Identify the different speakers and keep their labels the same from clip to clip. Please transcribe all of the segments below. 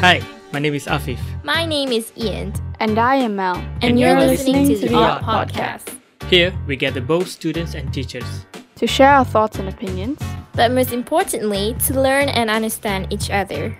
Speaker 1: Hi, my name is Afif.
Speaker 2: My name is Ian,
Speaker 3: And I am Mel.
Speaker 2: and, you're, listening, to the Art Podcast.
Speaker 1: Here, we gather both students and teachers.
Speaker 3: To share our thoughts and opinions,
Speaker 2: But most importantly, to learn and understand each other.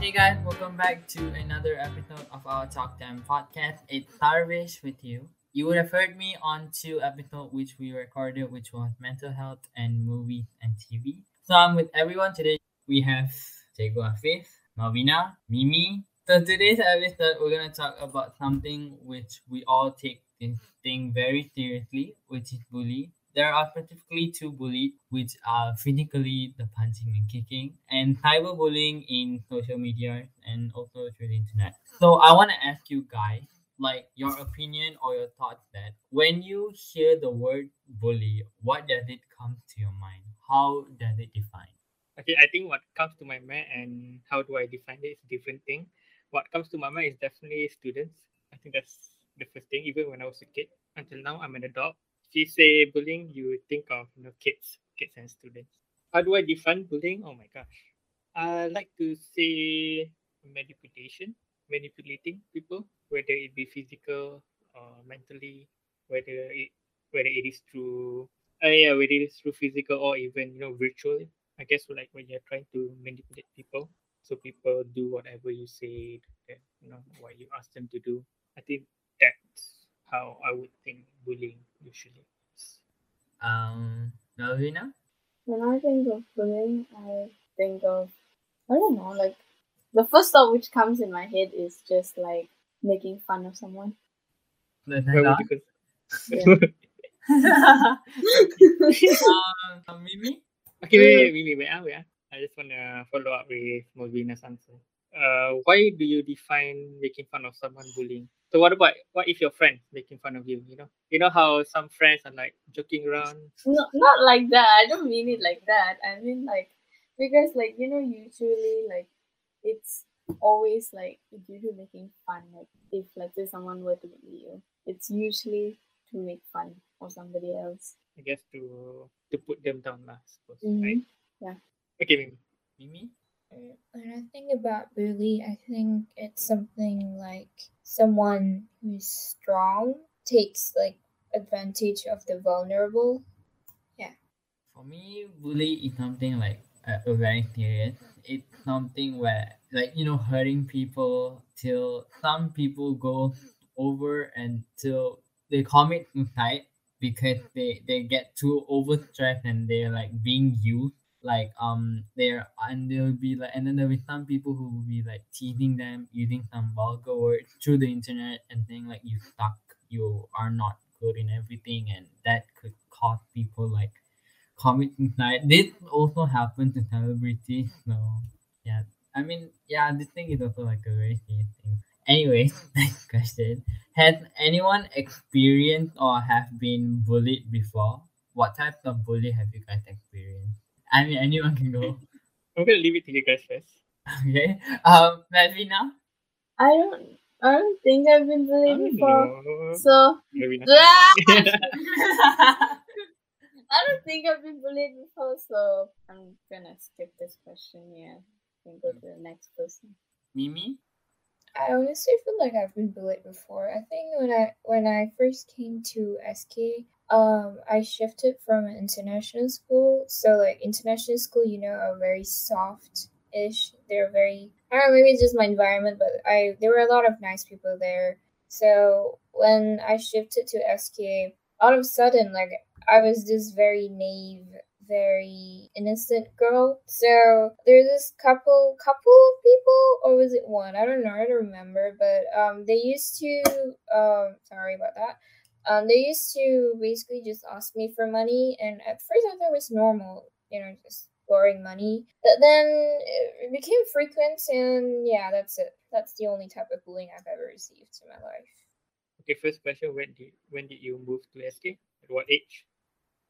Speaker 4: Hey guys, welcome back to another episode of our Talk Time podcast. It's Tarvish with you. You would have heard me on two episodes which we recorded, which was mental health and movies and TV. So I'm with everyone today. We have Diego Afif, Malvina, Mimi. So today's episode, we're gonna talk about something which we all take this thing very seriously, which is bully. There are specifically two bullies, which are physically the punching and kicking, and cyberbullying in social media and also through the internet. So I want to ask you guys, like your opinion or your thoughts that when you hear the word bully, what does it come to your mind? How does it define?
Speaker 1: Okay, I think what comes to my mind and how do I define it is a different thing. What comes to my mind is definitely students. I think that's the first thing, even when I was a kid. Until now, I'm an adult. If you say bullying, you think of you know kids, kids and students. How do I define bullying? Oh my gosh. I like to say manipulation, manipulating people, whether it be physical or mentally, whether it whether it is through uh, yeah, whether it is through physical or even you know virtually. I guess like when you're trying to manipulate people, so people do whatever you say, that, you know, what you ask them to do. I think that's how I would think bullying usually is.
Speaker 4: Um, Malvina?
Speaker 5: When I think of bullying, I think of I don't know, like the first thought which comes in my head is just like making fun of someone.
Speaker 4: The
Speaker 1: Why would
Speaker 4: dog?
Speaker 1: you
Speaker 5: Yeah.
Speaker 4: um, Mimi?
Speaker 1: Okay, wait, wait, wait, wait, wait, ah, wait, ah. I just want to follow up with Malvina's answer. Uh, why do you define making fun of someone bullying? So what about what if your friend making fun of you? You know, you know how some friends are like joking around.
Speaker 5: No, not like that. I don't mean it like that. I mean like because like you know usually like it's always like due to making fun. Like if let's say someone were to bully you, it's usually to make fun of somebody else.
Speaker 1: I guess to to put them down lah, I suppose,
Speaker 5: Mhm.
Speaker 1: right?
Speaker 5: Yeah.
Speaker 1: Okay, Mimi.
Speaker 4: Mimi?
Speaker 6: When I think about bully, I think it's something like someone who's strong takes like advantage of the vulnerable. Yeah.
Speaker 4: For me, bully is something like uh, a very serious. It's something where, like, you know, hurting people till some people go over and till they commit suicide because they, they get too overstressed and they're like being used. Like, um, they're, and there'll be like, and then there'll be some people who will be like teasing them using some vulgar words through the internet and saying like, you suck, you are not good in everything, and that could cause people like commit suicide. This also happens to celebrities. So yeah, I mean, yeah, this thing is also like a very serious thing. Anyway, next question: Has anyone experienced or have been bullied before? What types of bully have you guys experienced? I mean, anyone can go.
Speaker 1: I'm gonna leave it to you guys first.
Speaker 4: Okay. Um, Melvina.
Speaker 5: I don't I don't think I've been bullied
Speaker 1: don't
Speaker 5: before.
Speaker 1: know.
Speaker 5: So
Speaker 1: Maybe not.
Speaker 5: I don't think I've been bullied before, so I'm gonna skip this question. Yeah, and go to the next person.
Speaker 4: Mimi.
Speaker 6: I honestly feel like I've been bullied before. I think when I when I first came to SK, um, I shifted from an international school. So like international school, you know, are very soft ish. They're very I don't know, maybe it's just my environment, but I there were a lot of nice people there. So when I shifted to SK, all of a sudden, like I was this very naive, very innocent girl. So there's this couple couple of people or was it one? I don't know, I don't remember. But um they used to um sorry about that. Um they used to basically just ask me for money and at first I thought it was normal, you know, just borrowing money. But then it became frequent and yeah, that's it. That's the only type of bullying I've ever received in my life.
Speaker 1: Okay, first question: When did when did you move to SK? At what age?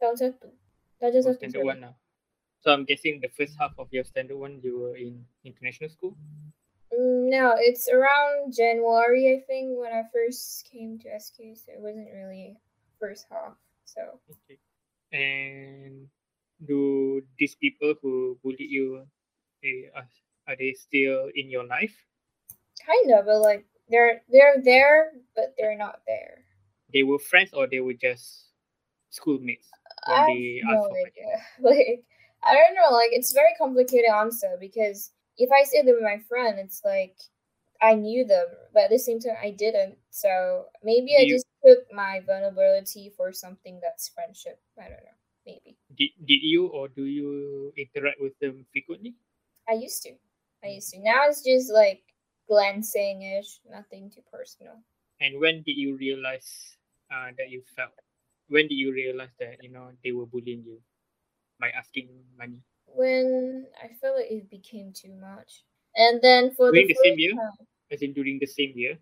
Speaker 6: That was just
Speaker 1: Oh, standard one now. So I'm guessing the first half of your standard one you were in international school.
Speaker 6: Mm, No, it's around January, I think, when I first came to SK, so it wasn't really first half. So
Speaker 1: Okay. And do these people who bully you, eh, are, Are they still in your life?
Speaker 7: Kind of, but like they're they're there, but they're not there.
Speaker 1: They were friends or they were just schoolmates
Speaker 7: I
Speaker 1: asked
Speaker 7: no idea. Like I don't know. Like it's very complicated answer because if I say they were my friend, it's like I knew them, but at the same time I didn't. So maybe I
Speaker 1: you-
Speaker 7: just took my vulnerability for something that's friendship. I don't know. Maybe
Speaker 1: Did, did you or do you interact with them frequently?
Speaker 7: I used to. I used to. Now it's just like glancing ish, nothing too personal.
Speaker 1: And when did you realize uh, that you felt? When did you realize that you know they were bullying you by asking money?
Speaker 7: When I felt like it became too much, and then for
Speaker 1: During
Speaker 7: the,
Speaker 1: the same year?
Speaker 7: time-
Speaker 1: As in during the same year?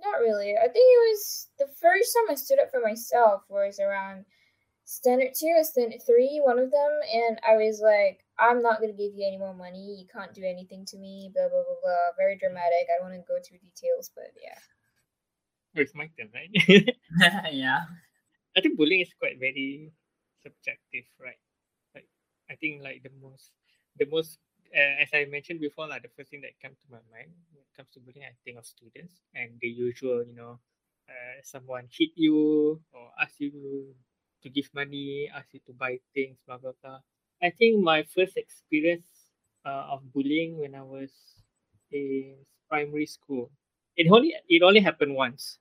Speaker 7: Not really. I think it was the first time I stood up for myself was around standard two or standard three, one of them, and I was like, I'm not gonna give you any more money. You can't do anything to me. Blah blah blah blah. Very dramatic. I don't want to go through details, but yeah.
Speaker 1: Oh, it's my turn, right?
Speaker 4: yeah.
Speaker 1: I think bullying is quite very subjective, right? Like I think like the most the most uh, as I mentioned before, like the first thing that comes to my mind when it comes to bullying, I think of students and the usual, you know, uh, someone hit you or ask you to give money, ask you to buy things, blah blah blah. I think my first experience uh, of bullying when I was in primary school, it only it only happened once.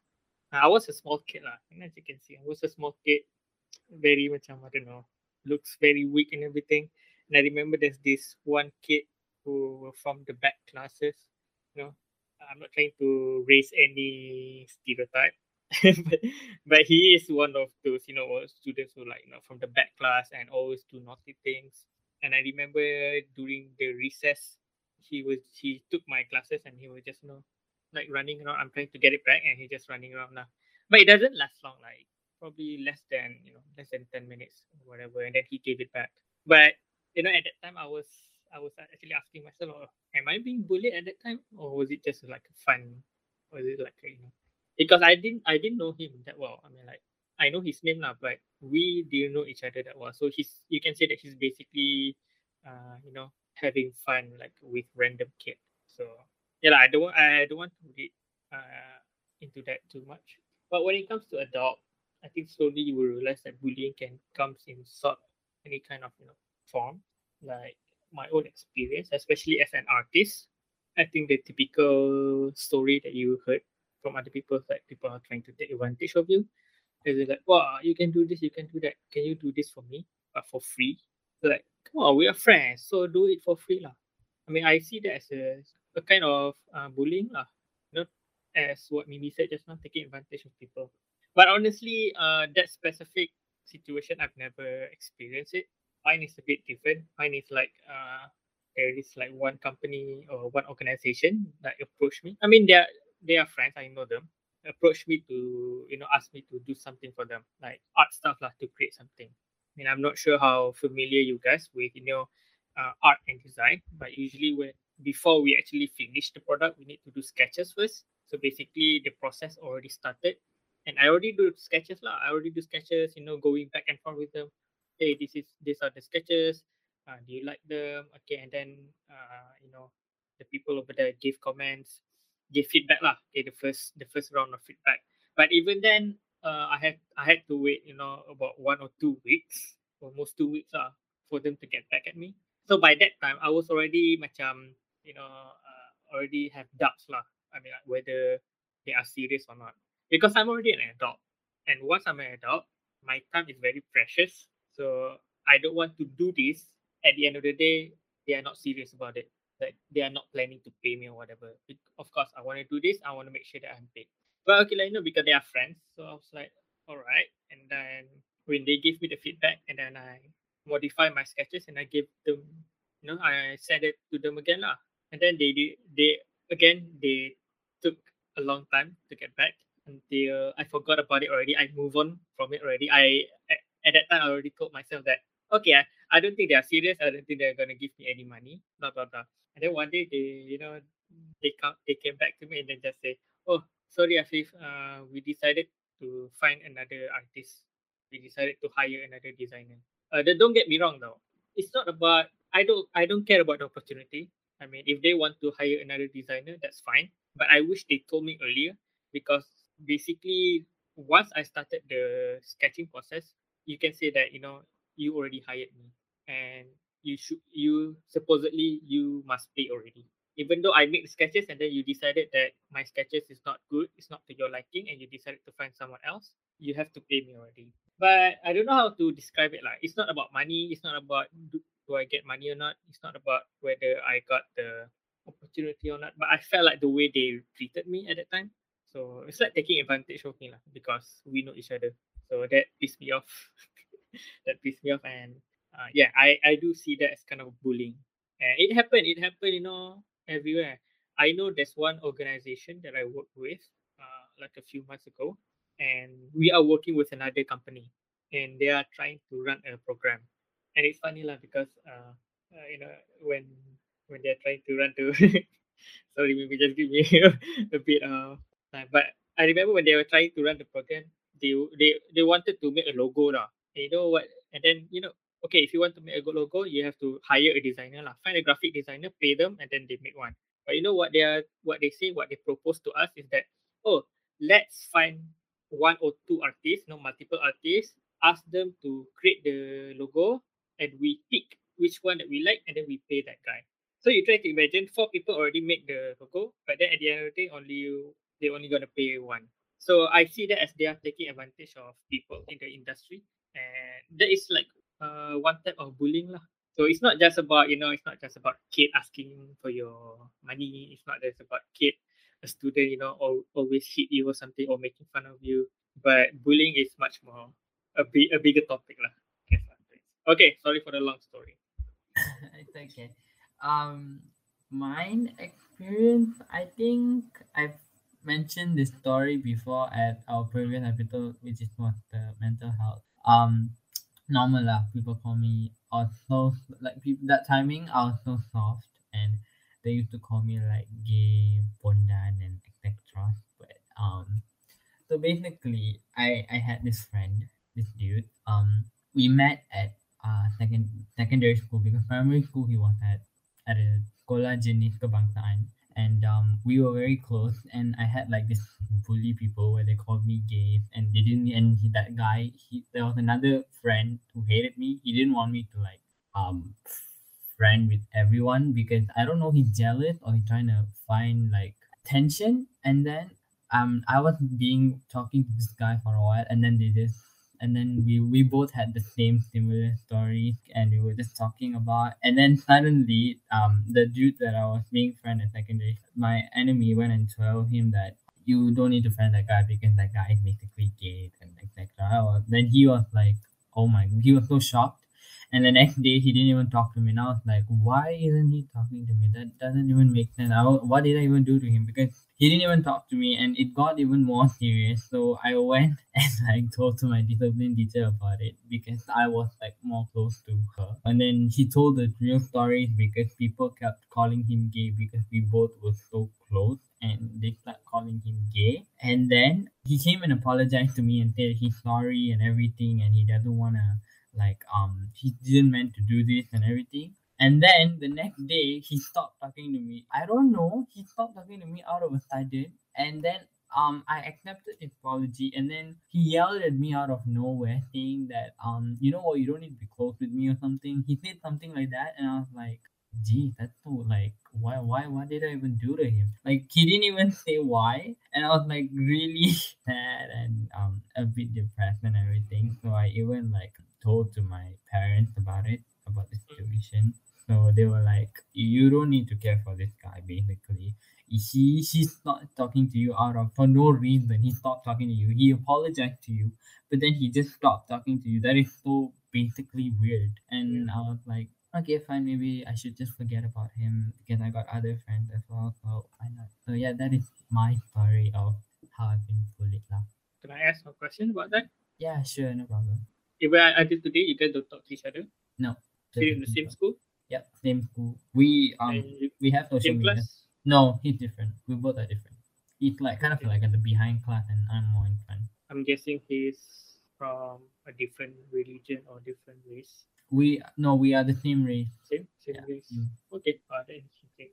Speaker 1: I was a small kid lah. and As you can see, I was a small kid, very macam I don't know, looks very weak and everything. And I remember there's this one kid who from the back classes. You know, I'm not trying to raise any stereotype, but but he is one of those you know students who like you know from the back class and always do naughty things. And I remember during the recess, he was he took my classes and he was just you know like running around. I'm trying to get it back, and he's just running around now. But it doesn't last long, like probably less than you know less than ten minutes or whatever, and then he gave it back. But you know, at that time, I was I was actually asking myself, oh, am I being bullied at that time, or was it just like fun, was it like you know, because I didn't I didn't know him that well. I mean, like I know his name now, but we didn't know each other that well. So he's you can say that he's basically, uh, you know, having fun like with random kid. So yeah, I don't want I don't want to read uh into that too much. But when it comes to adult, I think slowly you will realize that bullying can comes in sort any kind of you know form. Like my own experience, especially as an artist, I think the typical story that you heard from other people like people are trying to take advantage of you. Is like, wow, you can do this, you can do that. Can you do this for me, but for free? Like, come on, we are friends, so do it for free lah. I mean, I see that as a, a kind of uh, bullying lah. You know, as what Mimi said just now, taking advantage of people. But honestly, uh, that specific situation, I've never experienced it. Mine is a bit different. Mine is like, uh, there is like one company or one organization that approached me. I mean, they are they are friends. I know them. Approached me to you know ask me to do something for them, like art stuff lah, to create something. I mean, I'm not sure how familiar you guys with you know uh, art and design, but usually when before we actually finish the product, we need to do sketches first. So basically, the process already started, and I already do sketches lah. I already do sketches, you know, going back and forth with them. Hey, this is these are the sketches. Uh, do you like them? Okay, and then uh, you know, the people over there give comments, give feedback lah. Okay, the first the first round of feedback. But even then, uh, I had I had to wait, you know, about one or two weeks, almost two weeks lah, for them to get back at me. So by that time, I was already macam, you know, uh, already have doubts lah. I mean, like whether they are serious or not. Because I'm already an adult, and once I'm an adult, my time is very precious. So I don't want to do this. At the end of the day, they are not serious about it. Like they are not planning to pay me or whatever. Of course, I want to do this. I want to make sure that I'm paid. But okay, like you know, because they are friends, so I was like, all right. And then when they give me the feedback, and then I modify my sketches, and I give them, you know, I send it to them again lah. And then they did, they again they took a long time to get back until I forgot about it already. I move on from it already. I at, at that time I already told myself that okay, I, I don't think they are serious. I don't think they're gonna give me any money. Blah blah blah. And then one day they, you know, they come they came back to me and then just say, oh, sorry Afif, uh, we decided to find another artist. We decided to hire another designer. Uh, don't get me wrong though. It's not about I don't I don't care about the opportunity. I mean, if they want to hire another designer, that's fine. But I wish they told me earlier because basically, once I started the sketching process, you can say that you know you already hired me, and you should you supposedly you must pay already. Even though I made sketches and then you decided that my sketches is not good, it's not to your liking, and you decided to find someone else, you have to pay me already. But I don't know how to describe it. Like it's not about money. It's not about do, I get money or not. It's not about whether I got the opportunity or not. But I felt like the way they treated me at that time. So it's like taking advantage of me lah because we know each other. So that pissed me off. that pissed me off, and uh, yeah, I I do see that as kind of bullying. And it happened. It happened. You know, everywhere. I know there's one organization that I worked with, uh, like a few months ago, and we are working with another company, and they are trying to run a program. And it's funny lah because uh, uh you know when when they're trying to run to sorry maybe just give me a bit of time. But I remember when they were trying to run the program, they they they wanted to make a logo lah. And you know what? And then you know okay, if you want to make a good logo, you have to hire a designer lah. Find a graphic designer, pay them, and then they make one. But you know what they are, what they say, what they propose to us is that, oh, let's find one or two artists, no multiple artists, ask them to create the logo, and we pick which one that we like, and then we pay that guy. So you try to imagine four people already make the logo, but then at the end of the day, only you, they only gonna pay one. So I see that as they are taking advantage of people in the industry, and that is like uh, one type of bullying lah. So it's not just about you know it's not just about kid asking for your money. It's not just about kid a student you know or always hit you or something or making fun of you. But bullying is much more a big a bigger topic lah. Okay, sorry for the long story.
Speaker 4: it's okay. Um, mine experience. I think I've mentioned this story before at our previous episode, which is what the mental health. Um, normal lah. People call me also like people that timing I was so soft and they used to call me like gay, pondan and etc. But um so basically I I had this friend, this dude. Um we met at uh second secondary school because primary school he was at at a sekolah jenis kebangsaan and um, we were very close and i had like this bully people where they called me gay and they didn't and he, that guy he there was another friend who hated me. He didn't want me to like um friend with everyone because i don't know he's jealous or he's trying to find like tension and then um i was being talking to this guy for a while and then they just and then we we both had the same similar story and we were just talking about and then suddenly um the dude that I was being friend at secondary my enemy went and told him that you don't need to friend that guy because that guy is basically gay and etc. Then he was like, oh my, he was so shocked. And the next day, he didn't even talk to me. Was like, why isn't he talking to me? That doesn't even make sense. I, what did I even do to him? Because he didn't even talk to me and it got even more serious so i went and like told to my discipline teacher about it because i was like more close to her and then he told the real stories because people kept calling him gay because we both were so close and they started calling him gay and then he came and apologized to me and said he's sorry and everything and he doesn't want to like um he didn't meant to do this and everything and then the next day, he stopped talking to me. I don't know. He stopped talking to me out of a sudden. And then um, I accepted his apology. And then he yelled at me out of nowhere, saying that, um, you know what, you don't need to be close with me or something. He said something like that. And I was like, gee, that's so like, why, why, what did I even do to him? Like, he didn't even say why. And I was like really sad and um, a bit depressed and everything. So I even like told to my parents about it, about the situation. So they were like, you don't need to care for this guy, basically. He he's not talking to you out of for no reason. He stopped talking to you. He apologized to you, but then he just stopped talking to you. That is so basically weird. And I was like, okay, fine, maybe I should just forget about him because I got other friends as well. So why not? So yeah, that is my story of how I've been bullied now.
Speaker 1: Can I ask a question about that?
Speaker 4: Yeah, sure, no problem.
Speaker 1: If I until today you guys don't talk to each other?
Speaker 4: No.
Speaker 1: Still in the same school?
Speaker 4: Yeah, same school. We um
Speaker 1: And
Speaker 4: we have social
Speaker 1: same class?
Speaker 4: No, he's different. We both are different. He's like kind of like at the behind class, and I'm more in front.
Speaker 1: I'm guessing he's from a different religion or different race.
Speaker 4: We no, we are the same race.
Speaker 1: Same, Same race.
Speaker 4: Mm.
Speaker 1: Okay, uh, that interesting.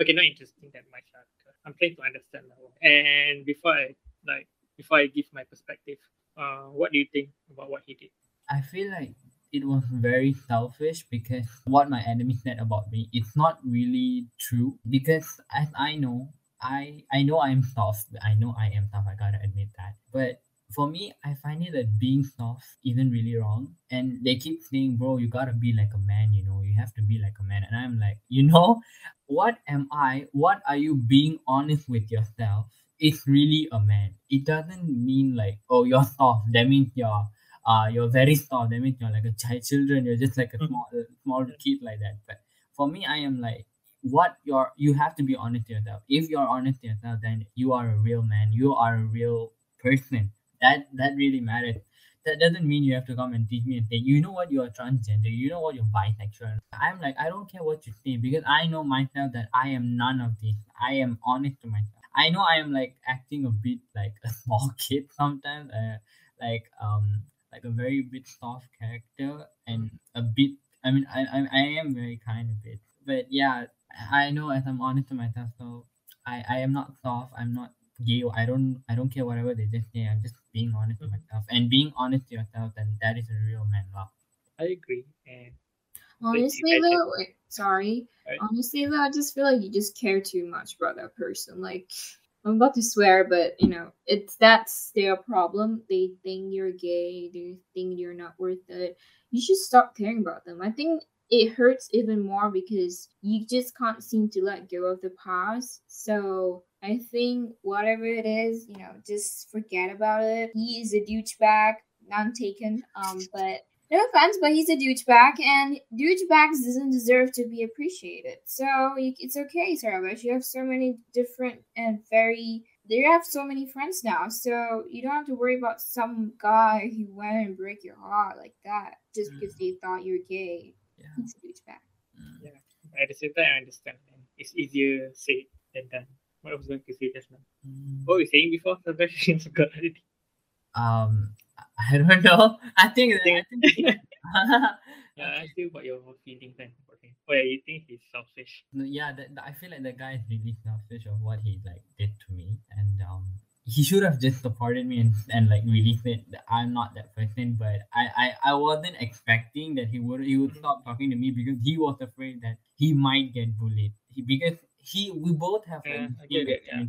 Speaker 1: Okay, not interesting that much. uh, I'm trying to understand now. And before I like before I give my perspective, uh, what do you think about what he did?
Speaker 4: I feel like it was very selfish because what my enemy said about me, it's not really true. Because as I know, I I know I'm soft. I know I am tough I gotta admit that. But for me, I find it that being soft isn't really wrong. And they keep saying, bro, you gotta be like a man, you know, you have to be like a man. And I'm like, you know, what am I? What are you being honest with yourself? It's really a man. It doesn't mean like, oh, you're soft. That means you're uh you're very soft. That means you're like a child children. You're just like a
Speaker 1: Mhm.
Speaker 4: small small kid like that. But for me, I am like what you're you have to be honest to yourself. If you're honest to yourself, then you are a real man. You are a real person. That that really matters. That doesn't mean you have to come and teach me and say, you know what, you are transgender, you know what, you're bisexual. I'm like, I don't care what you say because I know myself that I am none of these. I am honest to myself. I know I am like acting a bit like a small kid sometimes, uh, like um like a very bit soft character and a bit. I mean, I I, I am very kind of bit, but yeah, I know as I'm honest to myself, so I I am not soft. I'm not gay. I don't I don't care whatever they just say. I'm just being honest to
Speaker 1: Mhm.
Speaker 4: myself and being honest to yourself. Then that is a real man love.
Speaker 1: I agree. And
Speaker 7: Honestly, though, sorry.
Speaker 1: Right.
Speaker 7: Honestly, though, I just feel like you just care too much about that person. Like, I'm about to swear, but you know, it's that's their problem. They think you're gay. They think you're not worth it. You should stop caring about them. I think it hurts even more because you just can't seem to let go of the past. So I think whatever it is, you know, just forget about it. He is a douchebag, none taken. Um, but no offense, but he's a douchebag, and douchebags doesn't deserve to be appreciated. So it's okay, Sarvesh. You have so many different and very. You have so many friends now, so you don't have to worry about some guy who went and break your heart like that just because they thought you're gay.
Speaker 4: Yeah.
Speaker 7: He's a douchebag.
Speaker 4: Mm.
Speaker 1: at the same time, I understand. It's easier said than done. What I was going to say just now.
Speaker 4: Mm.
Speaker 1: What were you saying before? Sometimes forgot already.
Speaker 4: Um, I don't know. I think. I
Speaker 1: Think-
Speaker 4: think
Speaker 1: Yeah, I feel about your feelings then. about him. Oh yeah, you think he's selfish.
Speaker 4: Yeah, that, that- I feel like the guy is really selfish of what he like did to me, and um, he should have just supported me and, and like really said that I'm not that person. But I, I I wasn't expecting that he would he would stop talking to me because he was afraid that he might get bullied. He, because he we both have like,
Speaker 1: Yeah,
Speaker 4: the
Speaker 1: I get it, yeah.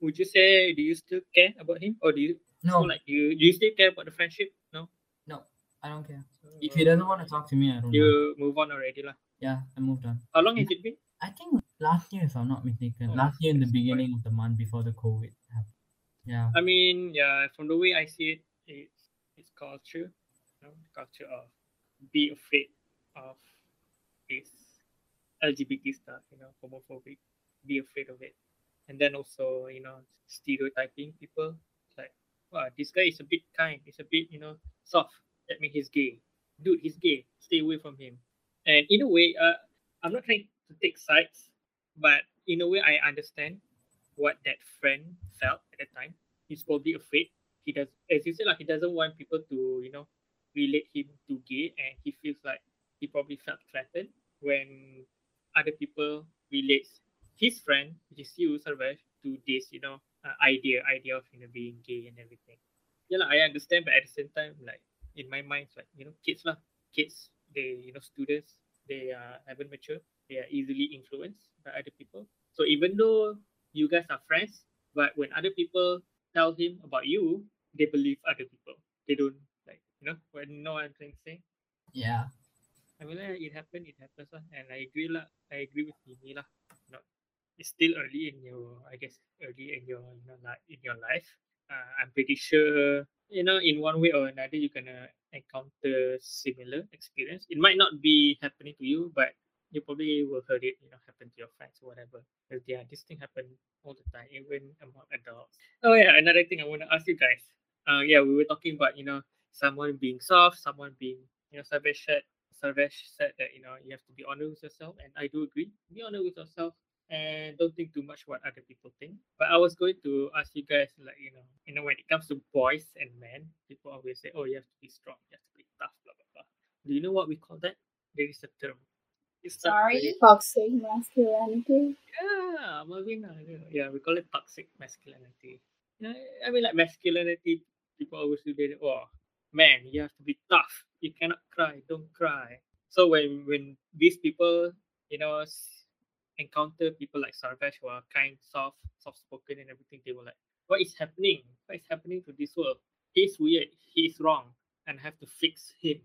Speaker 1: Would you say do you still care about him, or do you
Speaker 4: No,
Speaker 1: so, like you do you still care about the friendship? No.
Speaker 4: no, I don't care. If he doesn't want to talk to me, I don't. know.
Speaker 1: you move on already lah.
Speaker 4: Yeah, I moved on.
Speaker 1: How long has it been?
Speaker 4: I think last year, if I'm not mistaken,
Speaker 1: Oh,
Speaker 4: last year in the beginning of the month before the COVID happened. Yeah.
Speaker 1: I mean, yeah, from the way I see it, it's it's culture, you know, culture of be afraid of this LGBT stuff, you know, homophobic, be afraid of it, and then also, you know, stereotyping people. Like, wow, this guy is a bit kind, he's a bit, you know, soft. That means he's gay. Dude, he's gay. Stay away from him. And in a way, uh, I'm not trying to take sides, but in a way, I understand what that friend felt at the time. He's probably afraid. He does, as you said, like he doesn't want people to, you know, relate him to gay, and he feels like he probably felt threatened when other people relates his friend, which is you, Sarvesh, to this, you know, uh, idea, idea of you know being gay and everything. Yeah, like, I understand, but at the same time, like in my mind, it's like you know, kids lah, kids, they you know, students, they uh, haven't matured, they are easily influenced by other people. So even though you guys are friends, but when other people tell him about you, they believe other people. They don't like you know, when you know what I'm trying to say.
Speaker 4: Yeah.
Speaker 1: I mean, like, it happened, it happens, lah. and I agree, lah. I agree with Mimi, lah. It's still early in your, I guess, early in your, you know, like in your life. Uh, I'm pretty sure, you know, in one way or another, you're gonna encounter similar experience. It might not be happening to you, but you probably will heard it, you know, happen to your friends or whatever. Yeah, this thing happen all the time, even among adults. Oh yeah, another thing I want to ask you guys. Uh, yeah, we were talking about you know someone being soft, someone being you know said Sarvesh said that you know you have to be honest with yourself, and I do agree. Be honest with yourself, and don't think too much what other people think. But I was going to ask you guys, like you know, you know, when it comes to boys and men, people always say, "Oh, you have to be strong, you have to be tough, blah blah blah." Do you know what we call that? There is a term. It starts
Speaker 7: Sorry?
Speaker 1: very-
Speaker 5: Toxic masculinity.
Speaker 1: Yeah, moving on. Yeah, we call it toxic masculinity. Yeah, I mean, like masculinity, people always say, that. Oh, man, you have to be tough. You cannot cry. Don't cry. So when when these people, you know, encounter people like Sarvesh who are kind, soft, soft spoken, and everything, they were like, "What is happening? What is happening to this world? He's weird. He's wrong, and I have to fix him."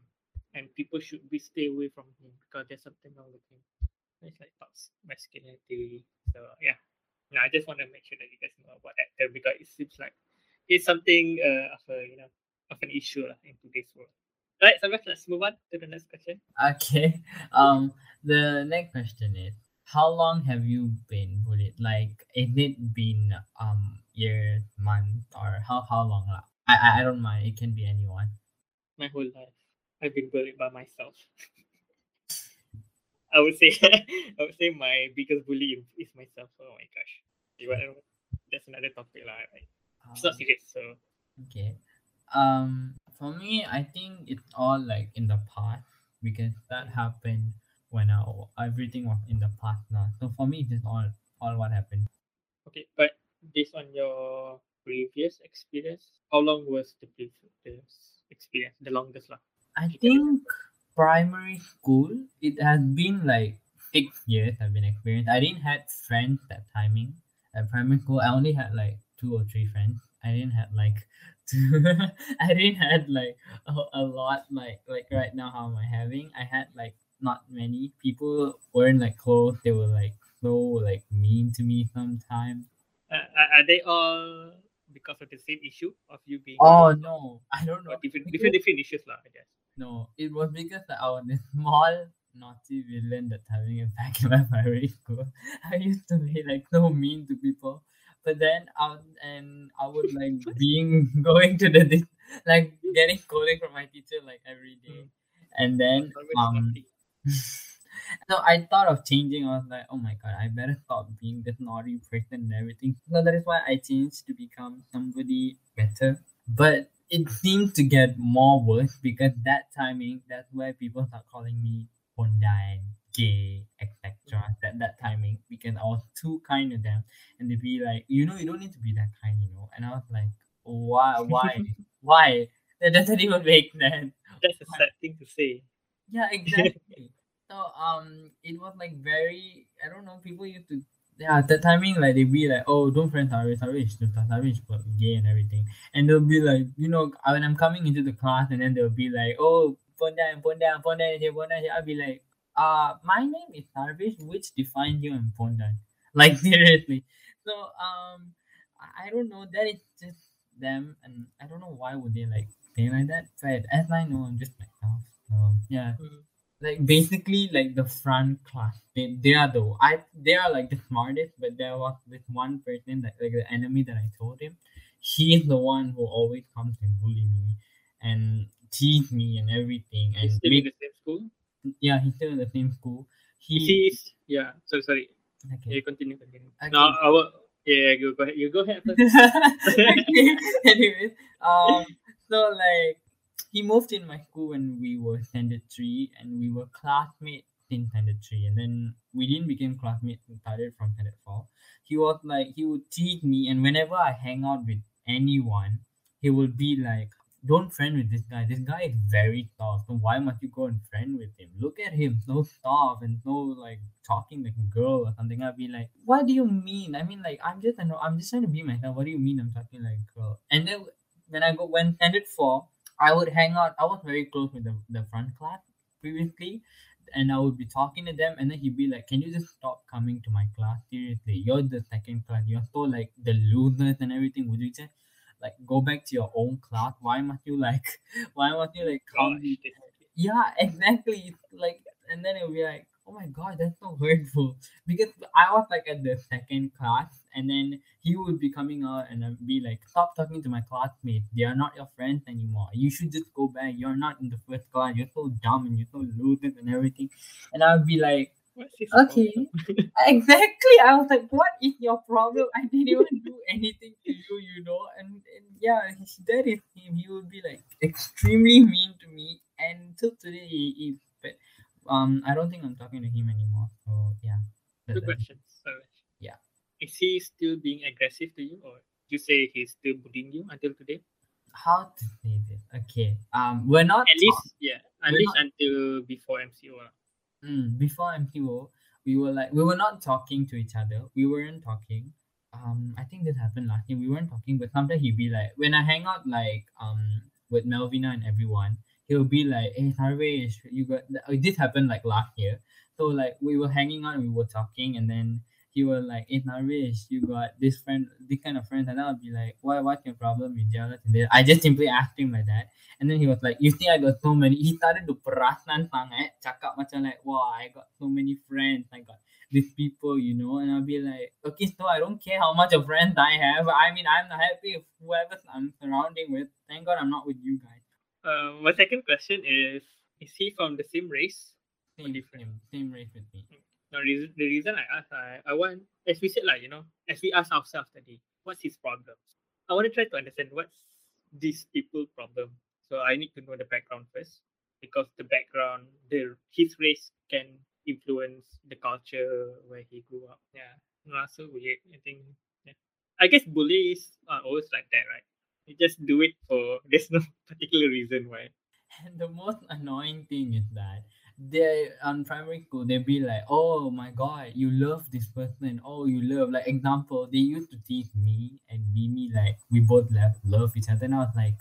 Speaker 1: And people should be stay away from him because there's something wrong with him. It's like toxic masculinity. So yeah, no, I just want to make sure that you guys know about that because it seems like it's something uh, of a you know of an issue lah in today's world. Alright, so let's move on to the next question.
Speaker 4: Okay. Um, the next question is, how long have you been bullied? Like, is it been um year, month, or how how long? lah? I I, don't mind. It can be anyone.
Speaker 1: My whole life, I've been bullied by myself. I would say, I would say my biggest bully is myself. Oh my gosh, that's another topic lah. Right? It's not
Speaker 4: Um,
Speaker 1: serious, so
Speaker 4: Okay. Um, for me, I think it's all like in the past because that happened when I everything was in the past now. So for me, it's all all what happened.
Speaker 1: okay. But based on your previous experience, how long was the previous experience? The longest lah.
Speaker 4: I think primary school, it has been like six years I've been experienced. I didn't had friends that timing. At primary school, I only had like two or three friends. I didn't have like I didn't had like a, a lot like like right now how am I having? I had like not many people weren't like close. They were like so like mean to me sometimes.
Speaker 1: Uh, are, are they all because of the same issue of you being?
Speaker 4: Oh no, I don't know.
Speaker 1: Different, different, different issues lah. I guess.
Speaker 4: No, it was because I was a small naughty villain that's having a back in my primary school. I used to be like so mean to people. But then I would, and I would like being going to the like getting scolding from my teacher like every day. And then um so I thought of changing. I was like, oh my god, I better stop being this naughty person and everything. So that is why I changed to become somebody better. But it seemed to get more worse because that timing, that's where people start calling me pondan gay, etc. That that timing because I was too kind to them, and they'd be like, you know, you don't need to be that kind, you know. And I was like, why, why, why? That doesn't even make sense.
Speaker 1: That's a sad thing to say.
Speaker 4: Yeah, exactly. so um, it was like very. I don't know. People used to. Yeah, at the timing like they'd be like, oh, don't friend Tarish, Tarish, Tarish, but gay and everything, and they'll be like, you know, when I'm coming into the class, and then they'll be like, oh, Pondan, Pondan, Pondan here, Pondan here. I'll be like, uh, my name is Tarvish, which defines you and Pondan. Like seriously. So um, I don't know. That is just them, and I don't know why would they like say like that. But as I know, I'm just myself. So yeah like basically like the front class they, they are the i they are like the smartest but there was this one person that like the enemy that i told him he is the one who always comes and bully me and tease me and everything and
Speaker 1: He's still in
Speaker 4: make,
Speaker 1: the same school.
Speaker 4: yeah he's still in the same school he,
Speaker 1: He is. Yeah. So sorry.
Speaker 4: okay.
Speaker 1: You continue. Continue.
Speaker 4: Okay.
Speaker 1: No, our. Yeah, you go ahead. You go ahead
Speaker 4: okay. Anyways, um, so like he moved in my school when we were standard three, and we were classmates in standard three, and then we didn't become classmates. We started from standard four. He was like he would tease me, and whenever I hang out with anyone, he would be like, "Don't friend with this guy. This guy is very soft. So why must you go and friend with him? Look at him, so soft and so like talking like a girl or something." I'd be like, "What do you mean? I mean, like I'm just I know I'm just trying to be myself. What do you mean I'm talking like a girl?" And then when I go when standard four, I would hang out. I was very close with the, the front class previously, and I would be talking to them, and then he'd be like, "Can you just stop coming to my class? Seriously, you're the second class. You're so like the losers and everything. Would you just like go back to your own class? Why must you like? Why must you like oh, come?"
Speaker 1: Gosh,
Speaker 4: yeah exactly like and then it'll be like oh my god that's so hurtful. Because i was like at the second class and then he would be coming out and I'd be like stop talking to my classmates they are not your friends anymore. You should just go back. You're not in the first class. You're so dumb and you're so losers and everything. And i would be like Okay. exactly. I was like what is your problem? I didn't even do anything to you you know? And, and yeah that is him. He would be like extremely mean to me. And till today he is um, I don't think I'm talking to him anymore. So yeah.
Speaker 1: Two questions. Sorry.
Speaker 4: Yeah.
Speaker 1: Is he still being aggressive to you, or you say he's still bullying you until today?
Speaker 4: How to say this? Okay. Um, we're not
Speaker 1: At least, yeah. At
Speaker 4: We're
Speaker 1: least
Speaker 4: not-
Speaker 1: until before MCO.
Speaker 4: Mm, before MCO, we were like we were not talking to each other. We weren't talking. Um, I think this happened last year. We weren't talking, but sometimes he'd be like, when I hang out like um with Melvina and everyone, he'll be like, "Hey, Harvesh, you got uh, this happened like last year." So like we were hanging out and we were talking, and then he was like, "Hey, Narvesh, you got this friend, this kind of friend," and I'll be like, "Why? What's your problem? You jealous?" And then I just simply asked him like that, and then he was like, "You think I got so many?" He started to perasan sangat, cakap macam like, "Wow, I got so many friends. I got these people, you know." And I'll be like, "Okay, so I don't care how much of friends I have. I mean, I'm happy whoever I'm surrounding with. Thank God I'm not with you guys."
Speaker 1: Uh, my second question is: Is he from the same race?
Speaker 4: Same,
Speaker 1: different.
Speaker 4: same, same race with me.
Speaker 1: No, reason, the reason I ask, I, I want, as we said, like, you know, as we ask ourselves today, what's his problem? I want to try to understand what's these people problem. So I need to know the background first because the background, the his race can influence the culture where he grew up. Yeah, not so weird. I think. Yeah. I guess bullies are always like that, right? You just do it for there's no particular reason why.
Speaker 4: And the most annoying thing is that they on primary school they'll be like, Oh my god, you love this person. Oh you love like example, they used to tease me and Mimi like we both love love each other. And I was like,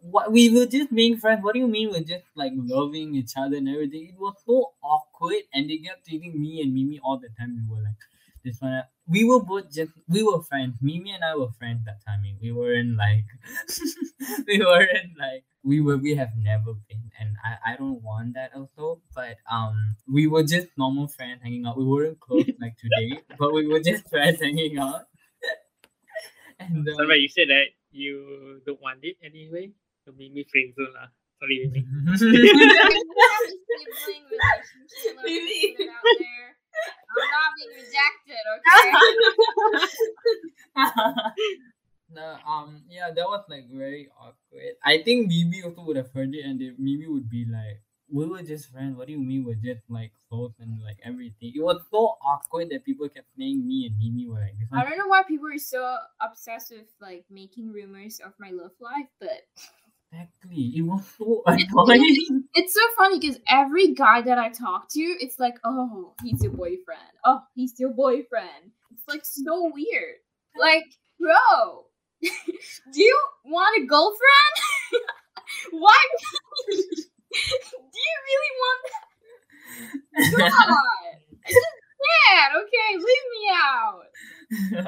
Speaker 4: What we were just being friends. What do you mean we're just like loving each other and everything? It was so awkward and they kept treating me and Mimi all the time. We were like this one we were both just we were friends. Mimi and I were friends that time. We weren't like we weren't like we were we have never been and I, I don't want that also. But um we were just normal friends hanging out. We weren't close like today, but we were just friends hanging out. and uh,
Speaker 1: Sorry, you said that you don't want it anyway. So Mimi friend zone lah. Sorry, Mimi.
Speaker 6: sibling relationship. Let me put it out there. I'm not being rejected, okay?
Speaker 4: no, um, yeah, that was like very awkward. I think Mimi also would have heard it, and they, Mimi would be like, "We were just friends. What do you mean we're just like close and like everything?" It was so awkward that people kept saying me and Mimi were like.
Speaker 6: I don't know why people are so obsessed with like making rumors of my love life, but
Speaker 4: Exactly, it was so annoying.
Speaker 6: it's so funny because every guy that I talk to, it's like, oh, he's your boyfriend. Oh, he's your boyfriend. It's like so weird. Like, bro, do you want a girlfriend? Why? do you really want that? God, I just can't. Okay, leave me out.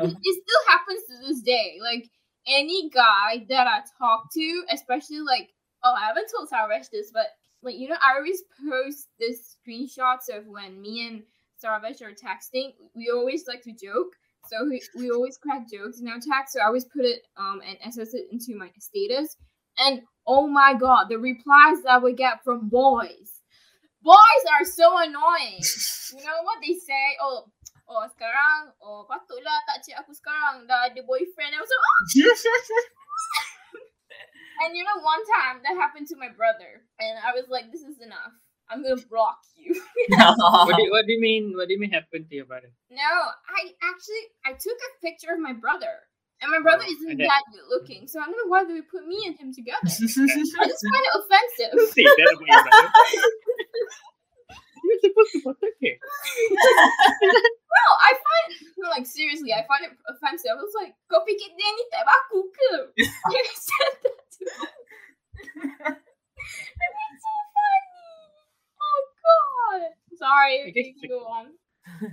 Speaker 6: it it still happens to this day. Like any guy that I talk to, especially like oh, I haven't told Sarvesh this, but like you know, I always post this screenshots of when me and Sarvesh are texting. We always like to joke, so we, we always crack jokes in our text. So I always put it um and SS it into my status. And oh my god, the replies that we get from boys. Boys are so annoying. You know what they say? Oh, oh sekarang, oh patutlah tak cik aku sekarang dah ada boyfriend. I was like, oh! And you know, one time that happened to my brother, and I was like, "This is enough. I'm gonna block you."
Speaker 1: what, do, what do you mean? What do you mean happened to your brother?
Speaker 6: no, I actually I took a picture of my brother, and my brother
Speaker 1: Oh,
Speaker 6: isn't
Speaker 1: and
Speaker 6: that good looking, so I don't know why they would put me and him together. I just find it offensive.
Speaker 1: Don't say that about your brother. You're supposed to protect him.
Speaker 6: No, I find no, like seriously, I find it offensive. I was like, "Kau fikir dia ni tak baku ke?" I said that to it's so funny. Oh god. Sorry,
Speaker 1: I
Speaker 6: you
Speaker 1: guess
Speaker 6: can go on.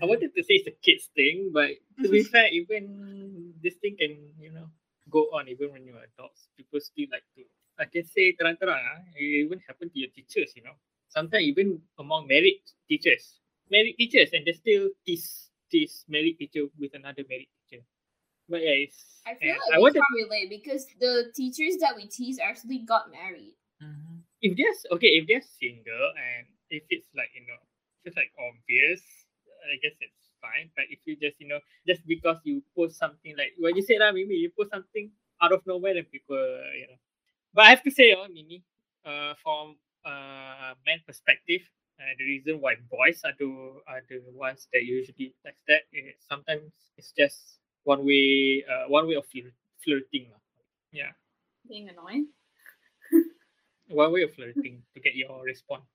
Speaker 1: I wanted to say it's a kids thing, but to be fair, even this thing can, you know, go on even when you're adults. People still like to. I can say terang-terang, ah, it even happen to your teachers, you know. Sometimes even among married teachers, married teachers, and they still tease tease married teacher with another married teacher. But yeah, it's,
Speaker 6: I feel
Speaker 1: yeah,
Speaker 6: like
Speaker 1: I
Speaker 6: we
Speaker 1: wanted
Speaker 6: can't relate because the teachers that we tease actually got married.
Speaker 4: Mhm.
Speaker 1: if they're okay, if they're single and if it's like you know, just like obvious, I guess it's fine. But if you just you know, just because you post something like what you said, lah, maybe you post something out of nowhere, and people, you know. But I have to say, oh, Mimi, uh, from uh man perspective, Uh, the reason why boys are the are the ones that usually like that is sometimes it's just one way uh, one way of flir- flirting. lah. Yeah,
Speaker 5: Being annoying.
Speaker 1: one way of flirting to get your response.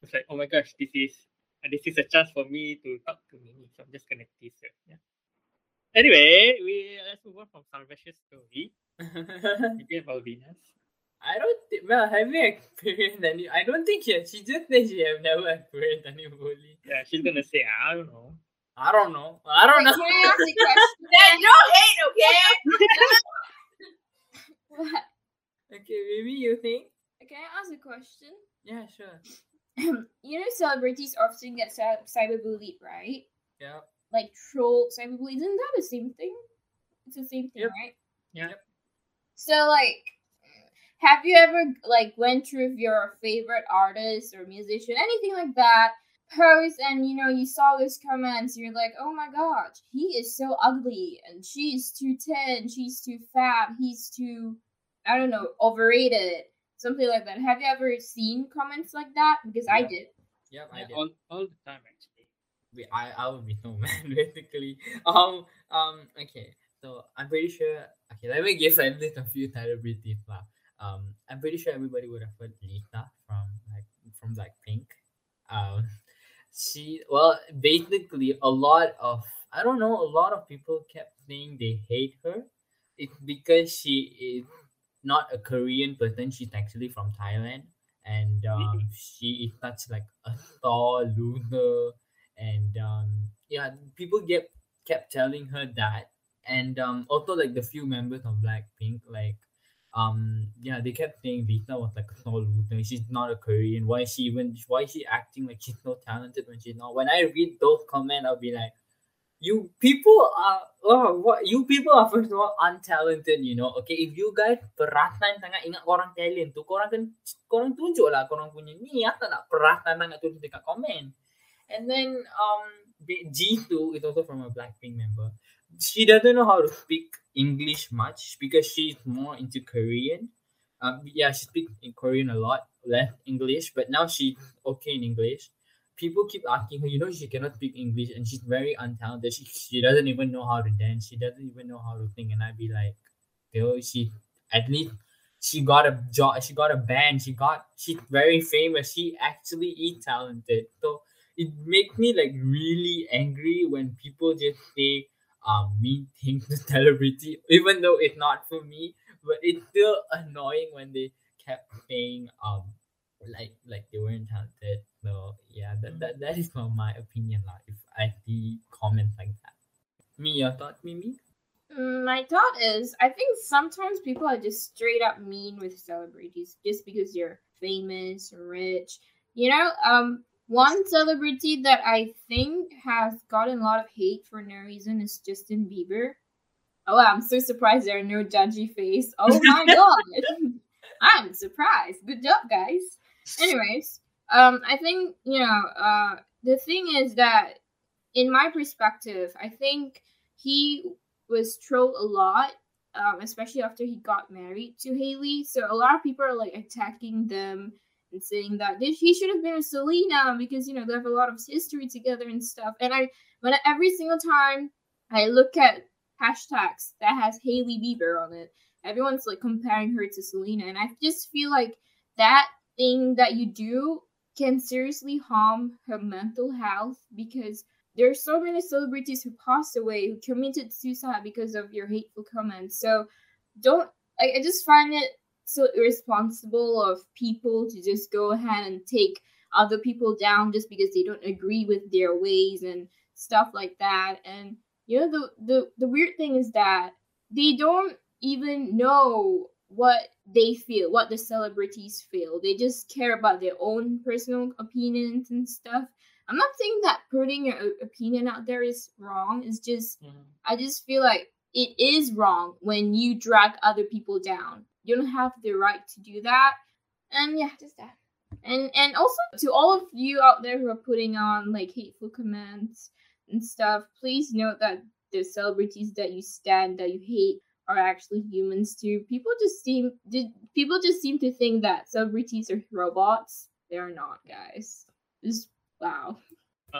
Speaker 1: It's like, oh my gosh, this is uh, this is a chance for me to talk to Mimi, so I'm just gonna tease her. Yeah. Anyway, we let's move on from Sarvesh's story. Again about Venus.
Speaker 4: I don't think, well, have you experienced any? I don't think she, she just said she have never experienced any bullying.
Speaker 1: Yeah, she's gonna say, I don't know.
Speaker 4: I don't know. I don't
Speaker 6: Wait,
Speaker 4: know.
Speaker 6: Can I ask a question?
Speaker 5: Dad, no hate, okay?
Speaker 6: What?
Speaker 4: Okay, maybe you think?
Speaker 6: Can I ask a question?
Speaker 4: Yeah, sure.
Speaker 6: you know, celebrities often get cy- cyberbullied, right?
Speaker 4: Yeah.
Speaker 6: Like troll cyberbullied. Isn't that the same thing? It's the same thing,
Speaker 4: Yep.
Speaker 6: right?
Speaker 1: Yeah.
Speaker 6: So, like, have you ever like went through your favorite artist or musician, anything like that, post, and you know you saw those comments, you're like, oh my gosh, he is so ugly, and she's too thin, she's too fat, he's too, I don't know, overrated, something like that. Have you ever seen comments like that? Because I did.
Speaker 4: Yeah, I
Speaker 1: Yeah,
Speaker 4: did.
Speaker 1: all, all the time actually.
Speaker 4: we, I, I would be no man basically. Um um okay. So I'm pretty sure okay, let me guess at least a few celebrities lah. Um I'm pretty sure everybody would have heard Lisa from like from Blackpink. Um she well basically a lot of I don't know, a lot of people kept saying they hate her. It's because she is not a Korean person, she's actually from Thailand. And um, she is such like a tall loser and um yeah people get kept telling her that and um also like the few members of blackpink like um yeah they kept saying lisa was like a small she's not a korean. Why is she even why is she acting like she's so talented when she's not? When i read those comments i'll be like you people are oh what you people are first of all untalented you know okay? If you guys perasaan sangat ingat korang talent tu korang kan korang tunjuk lah korang punya ni apa nak perasaan sangat tulis dekat komen. And then um the Jisoo is also from a Blackpink member. She doesn't know how to speak English much because she's more into Korean. Um yeah, she speaks in Korean a lot, less English, but now she's okay in English. People keep asking her, you know, she cannot speak English and she's very untalented. She, she doesn't even know how to dance. She doesn't even know how to sing. And I'd be like, yo, she at least she got a job. She got a band. She got she's very famous. She actually is talented. So it makes me like really angry when people just say um mean things to celebrity, even though it's not for me. But it's still annoying when they kept saying um like like they weren't talented. So yeah, that that, that is from my opinion lah. If I see comments like that. Me, your thought, Mimi?
Speaker 6: Mm, My thought is, I think sometimes people are just straight up mean with celebrities just because you're famous rich. You know, um, one celebrity that I think has gotten a lot of hate for no reason is Justin Bieber. Oh, I'm so surprised there are no judgy face. Oh my god, I'm surprised. Good job, guys. Anyways, um, I think you know, uh, the thing is that in my perspective, I think he was trolled a lot, um, especially after he got married to Hailey. So a lot of people are like attacking them and saying that he should have been with Selena because you know they have a lot of history together and stuff. And I, when I, every single time I look at hashtags that has Hailey Bieber on it, everyone's like comparing her to Selena, and I just feel like that thing that you do can seriously harm her mental health because there are so many celebrities who passed away who committed suicide because of your hateful comments. So don't I, I just find it so irresponsible of people to just go ahead and take other people down just because they don't agree with their ways and stuff like that. And you know the the, the weird thing is that they don't even know what they feel, what the celebrities feel. They just care about their own personal opinions and stuff. I'm not saying that putting your opinion out there is wrong. It's just mm-hmm. I just feel like it is wrong when you drag other people down. You don't have the right to do that. And yeah, just that. And and also to all of you out there who are putting on like hateful comments and stuff, please note that the celebrities that you stand that you hate are actually humans too. People just seem did people just seem to think that celebrities are robots. They are not, guys. Just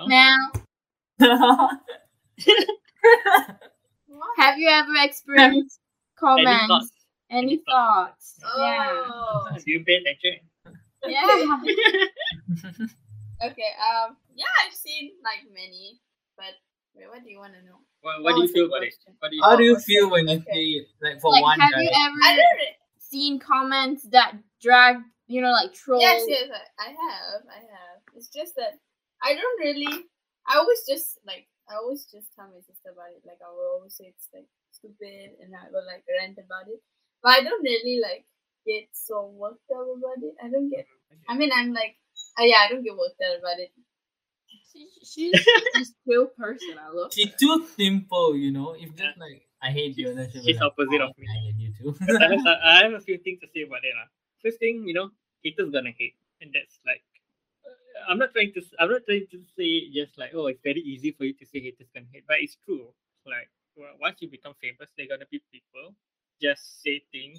Speaker 5: Now,
Speaker 6: Have you ever experienced comments?
Speaker 1: Thoughts?
Speaker 6: Any,
Speaker 1: Any
Speaker 6: thoughts?
Speaker 5: Oh.
Speaker 1: Do you pay attention?
Speaker 6: Yeah.
Speaker 5: Okay. Um. Yeah, I've seen like many, but wait, what do you want to know?
Speaker 1: What, what
Speaker 5: Oh,
Speaker 1: do you
Speaker 5: it's
Speaker 1: feel about it?
Speaker 5: question.
Speaker 1: What do you
Speaker 4: How do you
Speaker 5: Oh,
Speaker 4: feel when you
Speaker 5: okay.
Speaker 4: see it? Like for
Speaker 6: like,
Speaker 4: one
Speaker 6: have
Speaker 4: guy.
Speaker 6: you ever
Speaker 5: I don't.
Speaker 6: Seen comments that drag, you know, like trolls?
Speaker 5: yes, yes, I, I have. I have. It's just that I don't really. I always just like. I always just tell my sister about it. Like I will always say it's like stupid, and I will like rant about it. But I don't really like get so worked up about it. I don't get. I mean, I'm like, uh, yeah, I don't get worked up about it.
Speaker 6: She, she's this chill person. I love
Speaker 4: She's
Speaker 6: her.
Speaker 4: too simple, you know. If just like I hate you, and then she'll
Speaker 1: She's
Speaker 4: like,
Speaker 1: opposite
Speaker 4: "Oh,
Speaker 1: of me."
Speaker 4: I hate you too.
Speaker 1: I have, I have a few things to say about it. lah. First thing, you know, haters gonna hate, and that's like, uh, I'm not trying to, I'm not trying to say just like, oh, it's very easy for you to say haters gonna hate, but it's true. Like, once you become famous, they're gonna be people just say things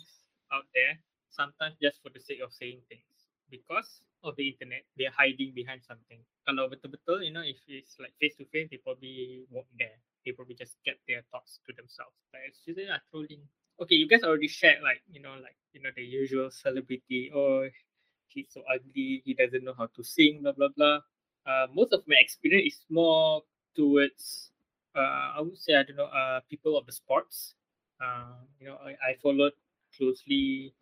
Speaker 1: out there, sometimes just for the sake of saying things, because of the internet, they're hiding behind something. Kalau betul-betul, you know, if it's like face to face, they probably won't dare. They probably just kept their thoughts to themselves. Like it's just trolling okay, you guys already shared like you know like you know the usual celebrity. Oh, he's so ugly. He doesn't know how to sing. Blah blah blah. Uh, most of my experience is more towards uh, I would say I don't know uh people of the sports. Uh, you know I, I followed closely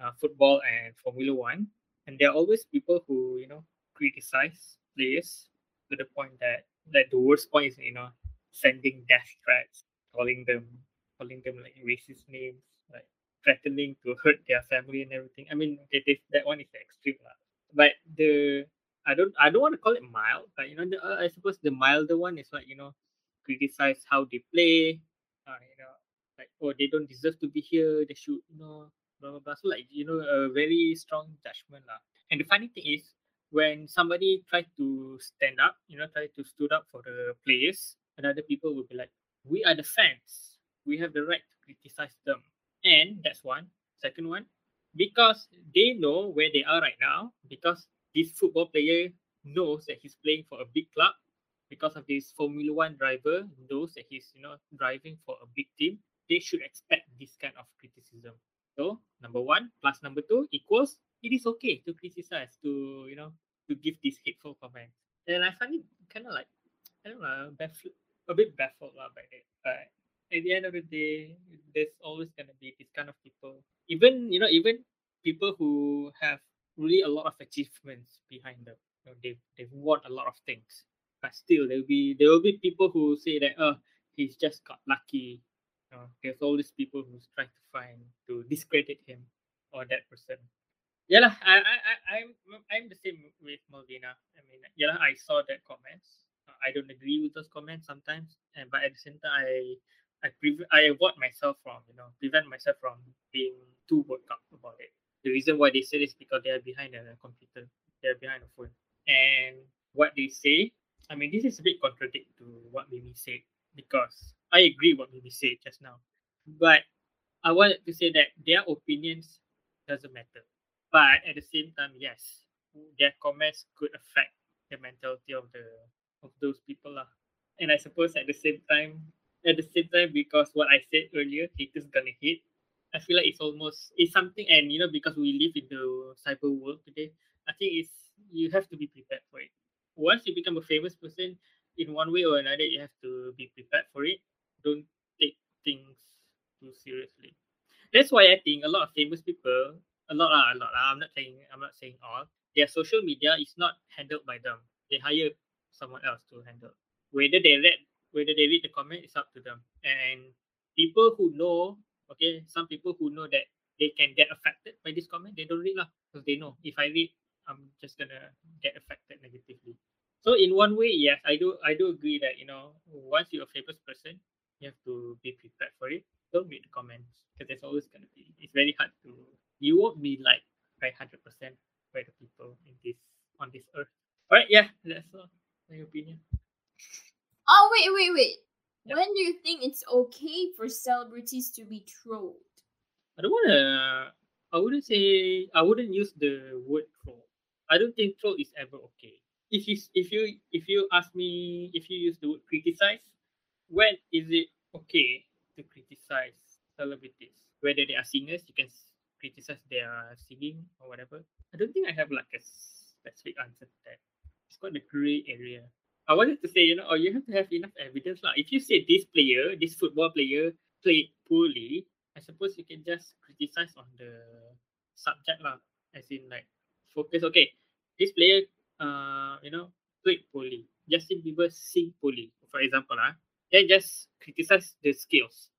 Speaker 1: uh, football and Formula One, and there are always people who you know criticize players to the point that that the worst point is you know sending death threats, calling them calling them like racist names, like threatening to hurt their family and everything. I mean, it is that one is the extreme lah. But the I don't I don't want to call it mild, but you know, the, uh, I suppose the milder one is like you know, criticize how they play, uh, you know, like oh they don't deserve to be here, they should you know, blah blah blah. So like you know, a very strong judgment lah. And the funny thing is, when somebody tried to stand up, you know, try to stood up for the players, and other people will be like, we are the fans we have the right to criticize them. And that's one. Second one, because they know where they are right now, because this football player knows that he's playing for a big club, because of this Formula One driver knows that he's you know driving for a big team, they should expect this kind of criticism. So number one plus number two equals it is okay to criticize, to you know, to give these hateful comments. And I find it kind of like I don't know, baffled, a bit baffled lah by that. But at the end of the day, there's always gonna be this kind of people. Even you know, even people who have really a lot of achievements behind them. You know, they've they've won a lot of things, but still there will be there will be people who say that oh he's just got lucky. Know, there's always people who's trying to find to discredit him or that person. Yeah lah, I, I I I'm I'm the same with Malvina. I mean, yeah lah, I saw that comments. Uh, I don't agree with those comments sometimes, and but at the same time, I I pre- I avoid myself from you know prevent myself from being too worked up about it. The reason why they say this because they are behind a computer, they are behind a phone, and what they say. I mean, this is a bit contradict to what Mimi said because I agree what Mimi said just now, but I wanted to say that their opinions doesn't matter. But at the same time, yes, their comments could affect the mentality of the of those people lah. And I suppose at the same time, at the same time, because what I said earlier, haters gonna hate. I feel like it's almost it's something, and you know, because we live in the cyber world today, I think it's you have to be prepared for it. Once you become a famous person, in one way or another, you have to be prepared for it. Don't take things too seriously. That's why I think a lot of famous people, a lot, lah, a lot. I'm not saying, I'm not saying all. Their social media is not handled by them. They hire someone else to handle. Whether they read, whether they read the comment, it's up to them. And people who know, okay, some people who know that they can get affected by this comment, they don't read lah, because they know if I read, I'm just gonna get affected negatively. So in one way, yes, I do, I do agree that you know, once you're a famous person, you have to be prepared for it. Don't read the comments because there's always gonna be. It's very hard to. You won't be like by hundred percent by the people in this on this earth. All right, yeah, that's all my opinion.
Speaker 6: Oh wait, wait, wait.
Speaker 1: Yeah.
Speaker 6: When do you think it's okay for celebrities to be trolled?
Speaker 1: I don't wanna. I wouldn't say. I wouldn't use the word troll. I don't think troll is ever okay. if you if you if you ask me if you use the word criticize, when is it okay to criticize celebrities? Whether they are singers, you can criticize their singing or whatever. I don't think I have like a specific answer to that. It's quite a gray area. I wanted to say, you know, oh, you have to have enough evidence. Like, if you say this player, this football player played poorly, I suppose you can just criticize on the subject, lah. As in, like, focus. Okay, this player, uh, you know, played poorly. Justin Bieber sing poorly, for example, ah. Then just criticize the skills.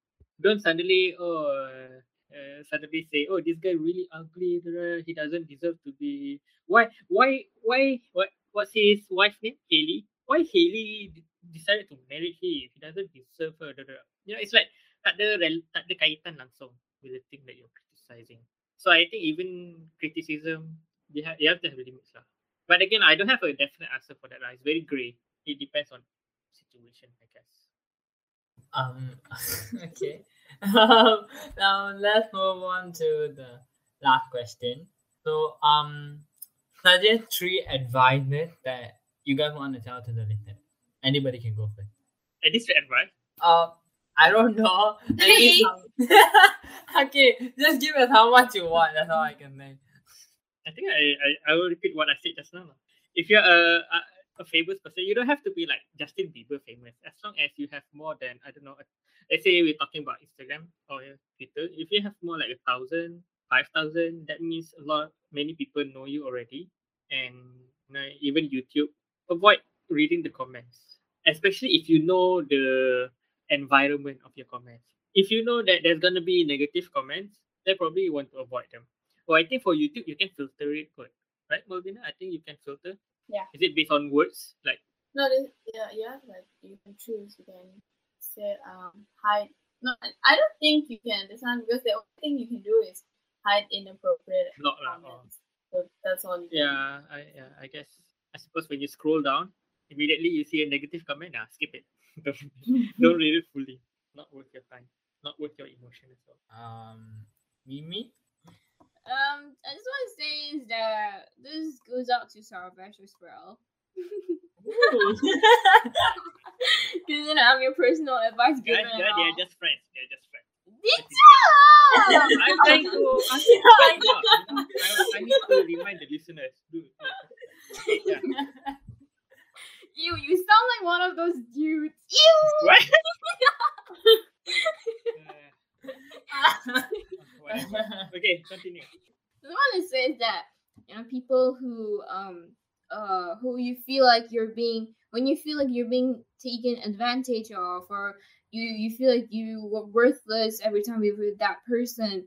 Speaker 1: Don't suddenly, oh, uh, uh, suddenly say, oh, this guy really ugly. He doesn't deserve to be. Why? Why? Why? What? What's his wife name? Hailey. Why Hailey decided to marry him? He doesn't deserve her. You know, it's like tak ada tak ada kaitan langsung with the thing that you're criticizing. So I think even criticism, you have you have to have limits lah. But again, I don't have a definite answer for that. lah. It's very grey. It depends on situation, I guess.
Speaker 4: Um, okay. Um, now let's move on to the last question. So, um, suggest three advices that you guys want to tell to the listener. Anybody can go first.
Speaker 1: And this is advice.
Speaker 4: Uh, I don't know. At least how- okay, just give us how much you want. That's all I can say.
Speaker 1: I think I, I, I will repeat what I said just now. If you're a, a a famous person, you don't have to be like Justin Bieber famous. As long as you have more than I don't know. Let's say we're talking about Instagram or Twitter. If you have more like a thousand, five thousand, that means a lot many people know you already. And you know, even YouTube, avoid reading the comments, especially if you know the environment of your comments. If you know that there's gonna be negative comments, then probably you want to avoid them. Well, I think for YouTube you can filter it good, right, Malvina? I think you can filter.
Speaker 5: Yeah.
Speaker 1: Is it based on words? Like
Speaker 5: No, this, yeah, yeah. Like you can choose. You can say um hide. No, I- I don't think you can understand because the only thing you can do is hide inappropriate
Speaker 1: Not lah, oh.
Speaker 5: comments. So that's all you can.
Speaker 1: yeah, I yeah, I guess I suppose when you scroll down, immediately you see a negative comment, ah, skip it. don't, don't read it fully. Not worth your time. Not worth your emotion as well.
Speaker 4: Um, Mimi.
Speaker 6: Um, I just want to say is that this goes out to Sarvesh as well. Because you know, I'm your personal advice giver.
Speaker 1: Guys,
Speaker 6: and
Speaker 1: yeah,
Speaker 6: all.
Speaker 1: they're just friends. They're just friends.
Speaker 6: Did
Speaker 1: I'm
Speaker 6: you?
Speaker 1: trying to ask you to find out. you know. I, I need to remind the listeners. Dude, yeah.
Speaker 6: Ew, you sound like one of those dudes. Ew.
Speaker 1: What? Uh, whatever. Okay, continue.
Speaker 6: I want to say is that you know people who um uh who you feel like you're being when you feel like you're being taken advantage of or you you feel like you were worthless every time you're with that person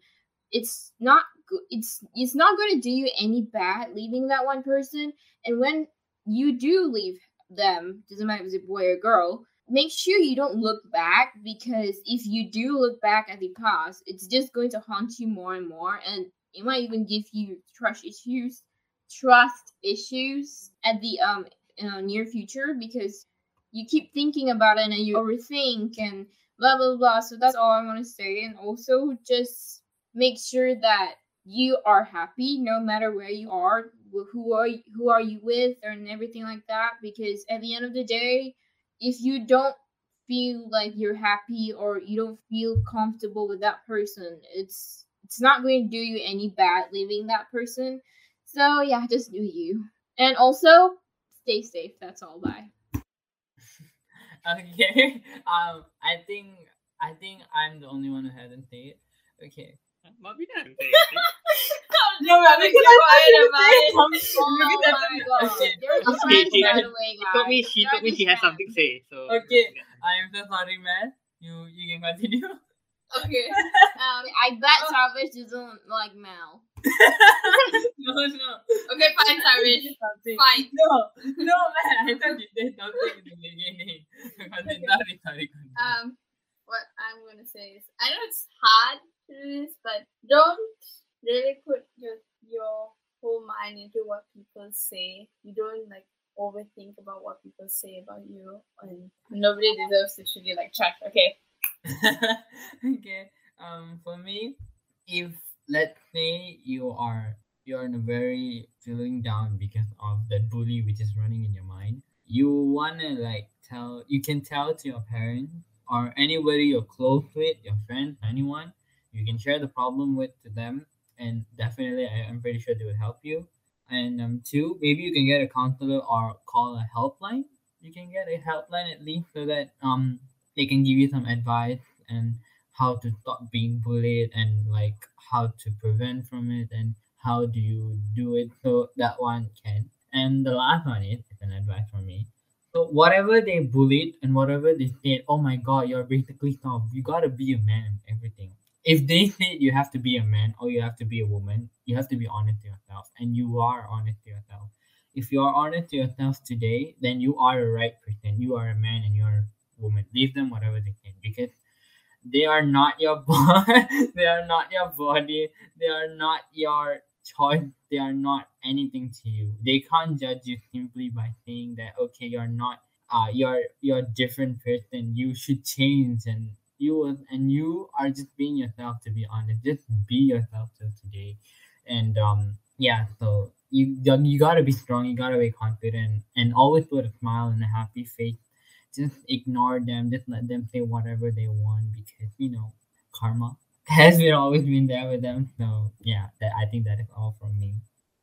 Speaker 6: it's not go- it's it's not going to do you any bad leaving that one person and when you do leave them doesn't matter if it's a boy or girl make sure you don't look back because if you do look back at the past it's just going to haunt you more and more and it might even give you trust issues trust issues at the um uh, near future because you keep thinking about it and you overthink and blah blah blah. So that's all i want to say and also just make sure that you are happy no matter where you are who are you, who are you with and everything like that because at the end of the day if you don't feel like you're happy or you don't feel comfortable with that person it's it's not going to do you any bad leaving that person so yeah just do you and also stay safe that's all bye
Speaker 4: okay. Um, I think I think I'm the only one who hasn't said it. Okay.
Speaker 1: Malvina hasn't said anything.
Speaker 5: No, I'm quiet about it.
Speaker 6: oh my god
Speaker 4: Okay.
Speaker 6: you're just
Speaker 1: Okay,
Speaker 6: friends
Speaker 1: she-
Speaker 6: by the way
Speaker 1: She told me
Speaker 6: guys
Speaker 1: she
Speaker 6: You're
Speaker 1: told me
Speaker 6: just
Speaker 1: she has
Speaker 6: friends.
Speaker 1: something to say. So
Speaker 4: Okay. I am so sorry, man. You you can continue.
Speaker 5: Okay.
Speaker 6: um, I bet Sarvesh doesn't like Mel.
Speaker 4: no, no.
Speaker 5: Okay, fine, Sarvesh.
Speaker 4: Something.
Speaker 5: Fine.
Speaker 4: No, no, man. I thought you said something in the beginning. Continue. Sorry, sorry.
Speaker 5: Um, what I'm gonna say is, I know it's hard to do this, but don't really put your your whole mind into what people say. You don't like overthink about what people say about you, and nobody deserves to treat you like trash. Okay.
Speaker 4: okay. Um, for me, if let's say you are you're in a very feeling down because of that bully which is running in your mind, you wanna like tell you can tell to your parents or anybody you're close with, your friends, anyone, you can share the problem with to them and definitely I, I'm pretty sure they will help you. And um two, maybe you can get a counselor or call a helpline. You can get a helpline at least so that um they can give you some advice and how to stop being bullied and like how to prevent from it and how do you do it so that one can and the last one is, is an advice from me so whatever they bullied and whatever they said oh my god you're basically soft you gotta be a man in everything if they said you have to be a man or you have to be a woman you have to be honest to yourself and you are honest to yourself. If you are honest to yourself today then you are a right person. You are a man and you're a woman. Leave them whatever they can because they are not your body. They are not your body. They are not your choice. They are not anything to you. They can't judge you simply by saying that okay you're not uh you're you're a different person. You should change and you and you are just being yourself to be honest. Just be yourself till today. And um yeah so you you gotta be strong. You gotta be confident. And always put a smile and a happy face. Just ignore them. Just let them say whatever they want because you know karma has been always been there with them. So yeah that i think that is all from me.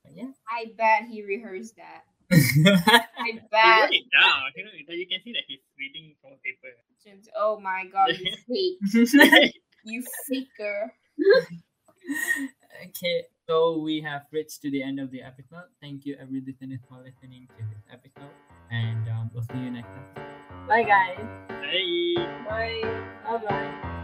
Speaker 4: But yeah.
Speaker 6: I bet he rehearsed that. I
Speaker 1: He
Speaker 6: bet.
Speaker 1: wrote it down. You, know, you can see that he's reading from a paper.
Speaker 6: James, Oh my god, you fake. You faker.
Speaker 4: okay so we have reached to the end of the episode thank you every listener for listening to this episode and um, we'll see you next time
Speaker 5: Bye guys.
Speaker 1: Hey.
Speaker 5: Bye. Bye bye.